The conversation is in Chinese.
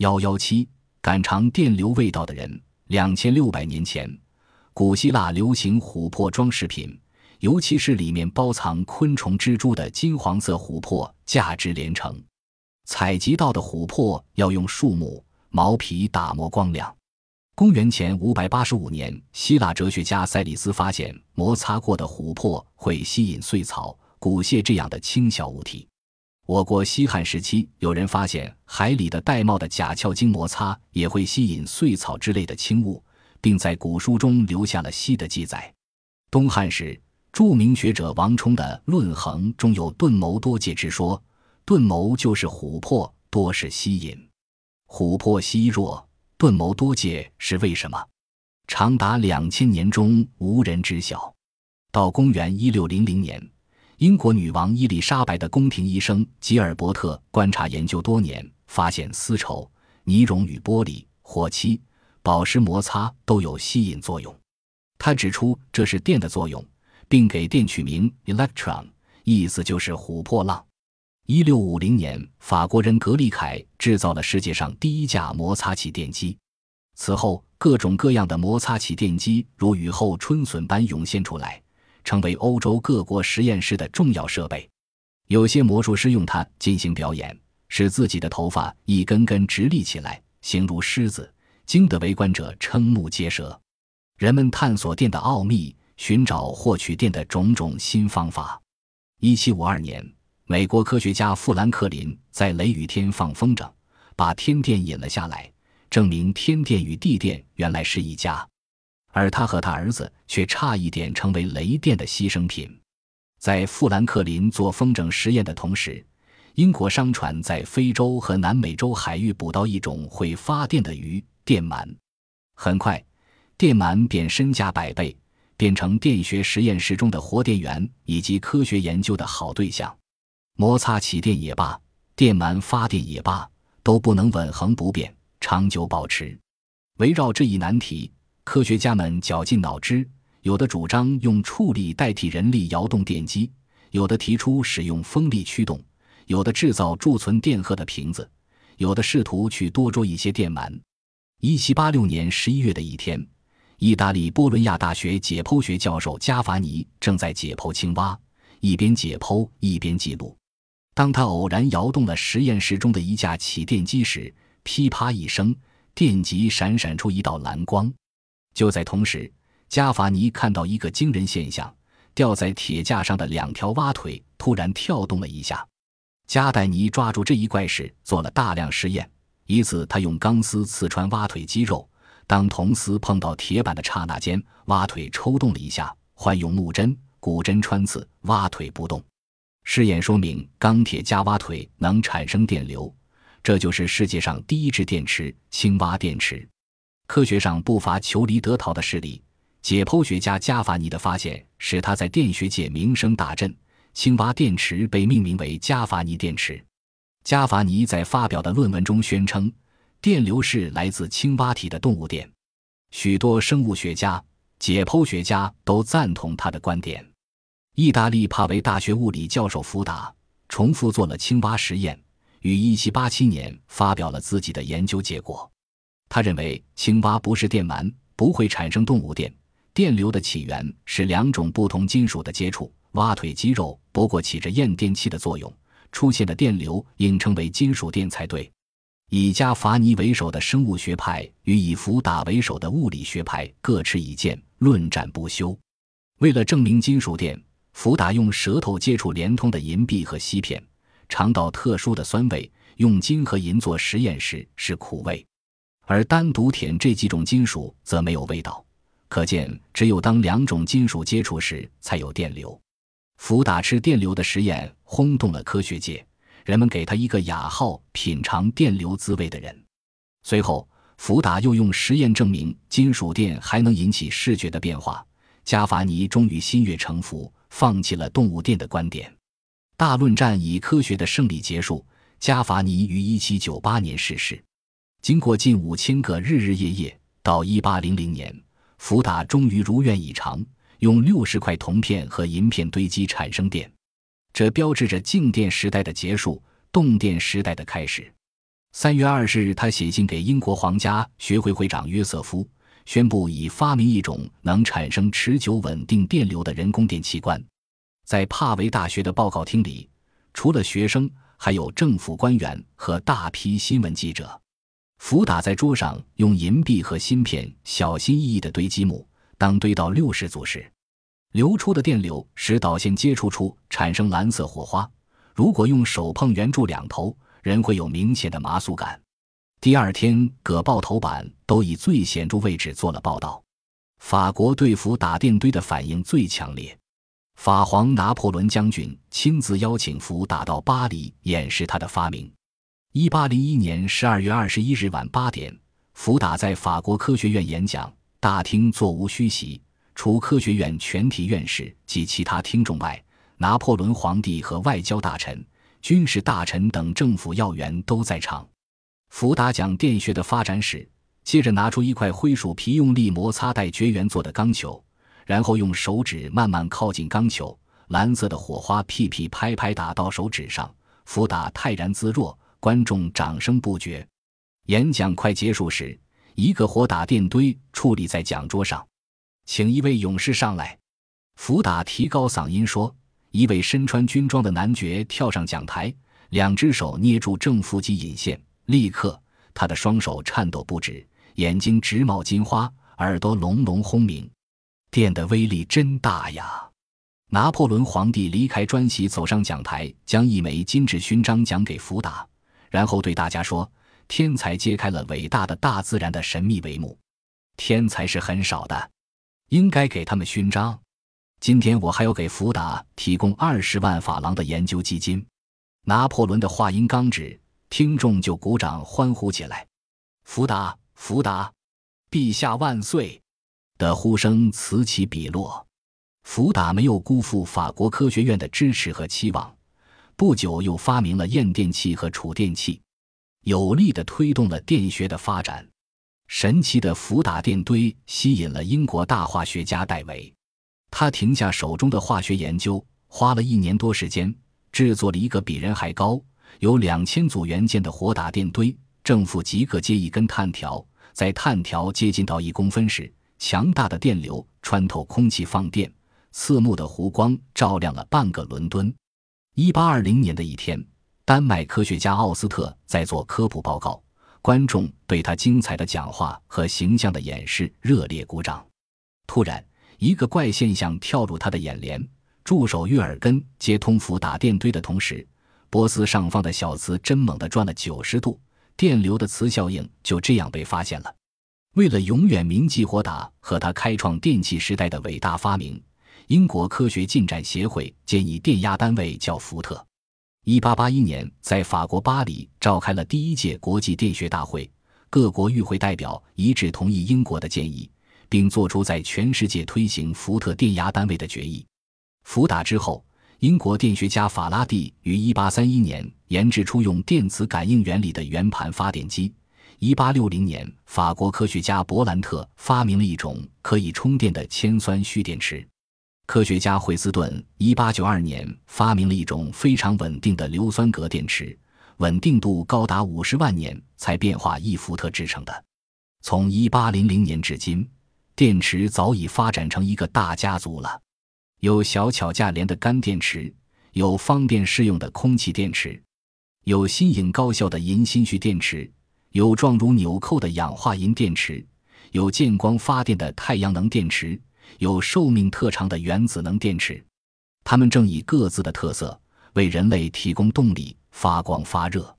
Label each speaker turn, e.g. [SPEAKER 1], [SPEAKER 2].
[SPEAKER 1] 幺幺七，感尝电流味道的人。两千六百年前，古希腊流行琥珀装饰品，尤其是里面包藏昆虫蜘蛛的金黄色琥珀，价值连城。采集到的琥珀要用树木毛皮打磨光亮。公元前五百八十五年，希腊哲学家塞里斯发现，摩擦过的琥珀会吸引碎草、骨屑这样的轻小物体。我国西汉时期，有人发现海里的玳瑁的甲壳经摩擦也会吸引碎草之类的轻物，并在古书中留下了锡的记载。东汉时，著名学者王充的《论衡》中有“钝谋多介”之说，钝谋就是琥珀，多是吸引。琥珀稀弱，钝谋多介是为什么？长达两千年中无人知晓。到公元一六零零年。英国女王伊丽莎白的宫廷医生吉尔伯特观察研究多年，发现丝绸、尼绒与玻璃、火漆、宝石摩擦都有吸引作用。他指出这是电的作用，并给电取名 electron，意思就是琥珀浪。一六五零年，法国人格利凯制造了世界上第一架摩擦起电机。此后，各种各样的摩擦起电机如雨后春笋般涌现出来。成为欧洲各国实验室的重要设备，有些魔术师用它进行表演，使自己的头发一根根直立起来，形如狮子，惊得围观者瞠目结舌。人们探索电的奥秘，寻找获取电的种种新方法。一七五二年，美国科学家富兰克林在雷雨天放风筝，把天电引了下来，证明天电与地电原来是一家。而他和他儿子却差一点成为雷电的牺牲品。在富兰克林做风筝实验的同时，英国商船在非洲和南美洲海域捕到一种会发电的鱼——电鳗。很快，电鳗便身价百倍，变成电学实验室中的活电源以及科学研究的好对象。摩擦起电也罢，电鳗发电也罢，都不能稳恒不变、长久保持。围绕这一难题。科学家们绞尽脑汁，有的主张用畜力代替人力摇动电机，有的提出使用风力驱动，有的制造贮存电荷的瓶子，有的试图去多捉一些电鳗。一七八六年十一月的一天，意大利波伦亚大学解剖学教授加法尼正在解剖青蛙，一边解剖一边记录。当他偶然摇动了实验室中的一架起电机时，噼啪一声，电极闪闪出一道蓝光。就在同时，加法尼看到一个惊人现象：吊在铁架上的两条蛙腿突然跳动了一下。加代尼抓住这一怪事做了大量实验。一次，他用钢丝刺穿蛙腿肌肉，当铜丝碰到铁板的刹那间，蛙腿抽动了一下；换用木针、骨针穿刺，蛙腿不动。试验说明钢铁加蛙腿能产生电流，这就是世界上第一只电池——青蛙电池。科学上不乏求离得逃的事例。解剖学家加法尼的发现使他在电学界名声大振，青蛙电池被命名为加法尼电池。加法尼在发表的论文中宣称，电流是来自青蛙体的动物电。许多生物学家、解剖学家都赞同他的观点。意大利帕维大学物理教授福达重复做了青蛙实验，于1787年发表了自己的研究结果。他认为青蛙不是电鳗，不会产生动物电。电流的起源是两种不同金属的接触。蛙腿肌肉不过起着验电器的作用，出现的电流应称为金属电才对。以加法尼为首的生物学派与以福达为首的物理学派各持一见，论战不休。为了证明金属电，福达用舌头接触连通的银币和锡片，尝到特殊的酸味。用金和银做实验时是苦味。而单独舔这几种金属则没有味道，可见只有当两种金属接触时才有电流。福打吃电流的实验轰动了科学界，人们给他一个雅号“品尝电流滋味的人”。随后，福达又用实验证明金属电还能引起视觉的变化。加法尼终于心悦诚服，放弃了动物电的观点。大论战以科学的胜利结束。加法尼于1798年逝世。经过近五千个日日夜夜，到一八零零年，福达终于如愿以偿，用六十块铜片和银片堆积产生电，这标志着静电时代的结束，动电时代的开始。三月二十日，他写信给英国皇家学会会长约瑟夫，宣布已发明一种能产生持久稳定电流的人工电器官。在帕维大学的报告厅里，除了学生，还有政府官员和大批新闻记者。福打在桌上用银币和芯片小心翼翼地堆积木，当堆到六十组时，流出的电流使导线接触处产生蓝色火花。如果用手碰圆柱两头，人会有明显的麻酥感。第二天，各报头版都以最显著位置做了报道。法国对福打电堆的反应最强烈。法皇拿破仑将军亲自邀请福打到巴黎演示他的发明。一八零一年十二月二十一日晚八点，福打在法国科学院演讲，大厅座无虚席，除科学院全体院士及其他听众外，拿破仑皇帝和外交大臣。军事大臣等政府要员都在场。福达讲电学的发展史，接着拿出一块灰鼠皮用力摩擦带绝缘做的钢球，然后用手指慢慢靠近钢球，蓝色的火花噼噼拍拍打到手指上。福达泰然自若，观众掌声不绝。演讲快结束时，一个火打电堆矗立在讲桌上，请一位勇士上来。福达提高嗓音说。一位身穿军装的男爵跳上讲台，两只手捏住正负极引线。立刻，他的双手颤抖不止，眼睛直冒金花，耳朵隆隆轰鸣。电的威力真大呀！拿破仑皇帝离开专席，走上讲台，将一枚金质勋章奖给福达，然后对大家说：“天才揭开了伟大的大自然的神秘帷幕。天才是很少的，应该给他们勋章。”今天我还要给福达提供二十万法郎的研究基金。拿破仑的话音刚止，听众就鼓掌欢呼起来。福达，福达，陛下万岁！的呼声此起彼落。福达没有辜负法国科学院的支持和期望，不久又发明了验电器和储电器，有力地推动了电学的发展。神奇的福达电堆吸引了英国大化学家戴维。他停下手中的化学研究，花了一年多时间，制作了一个比人还高、有两千组元件的火打电堆。正负极各接一根碳条，在碳条接近到一公分时，强大的电流穿透空气放电，刺目的弧光照亮了半个伦敦。一八二零年的一天，丹麦科学家奥斯特在做科普报告，观众对他精彩的讲话和形象的演示热烈鼓掌。突然。一个怪现象跳入他的眼帘：助手约尔根接通福打电堆的同时，波斯上方的小磁针猛地转了九十度，电流的磁效应就这样被发现了。为了永远铭记霍达和他开创电气时代的伟大发明，英国科学进展协会建议电压单位叫伏特。一八八一年，在法国巴黎召开了第一届国际电学大会，各国与会代表一致同意英国的建议。并做出在全世界推行伏特电压单位的决议。伏打之后，英国电学家法拉第于1831年研制出用电磁感应原理的圆盘发电机。1860年，法国科学家勃兰特发明了一种可以充电的铅酸蓄电池。科学家惠斯顿1892年发明了一种非常稳定的硫酸镉电池，稳定度高达50万年才变化一伏特制成的。从1800年至今。电池早已发展成一个大家族了，有小巧价廉的干电池，有方便适用的空气电池，有新颖高效的银锌蓄电池，有状如纽扣的氧化银电池，有见光发电的太阳能电池，有寿命特长的原子能电池。它们正以各自的特色为人类提供动力，发光发热。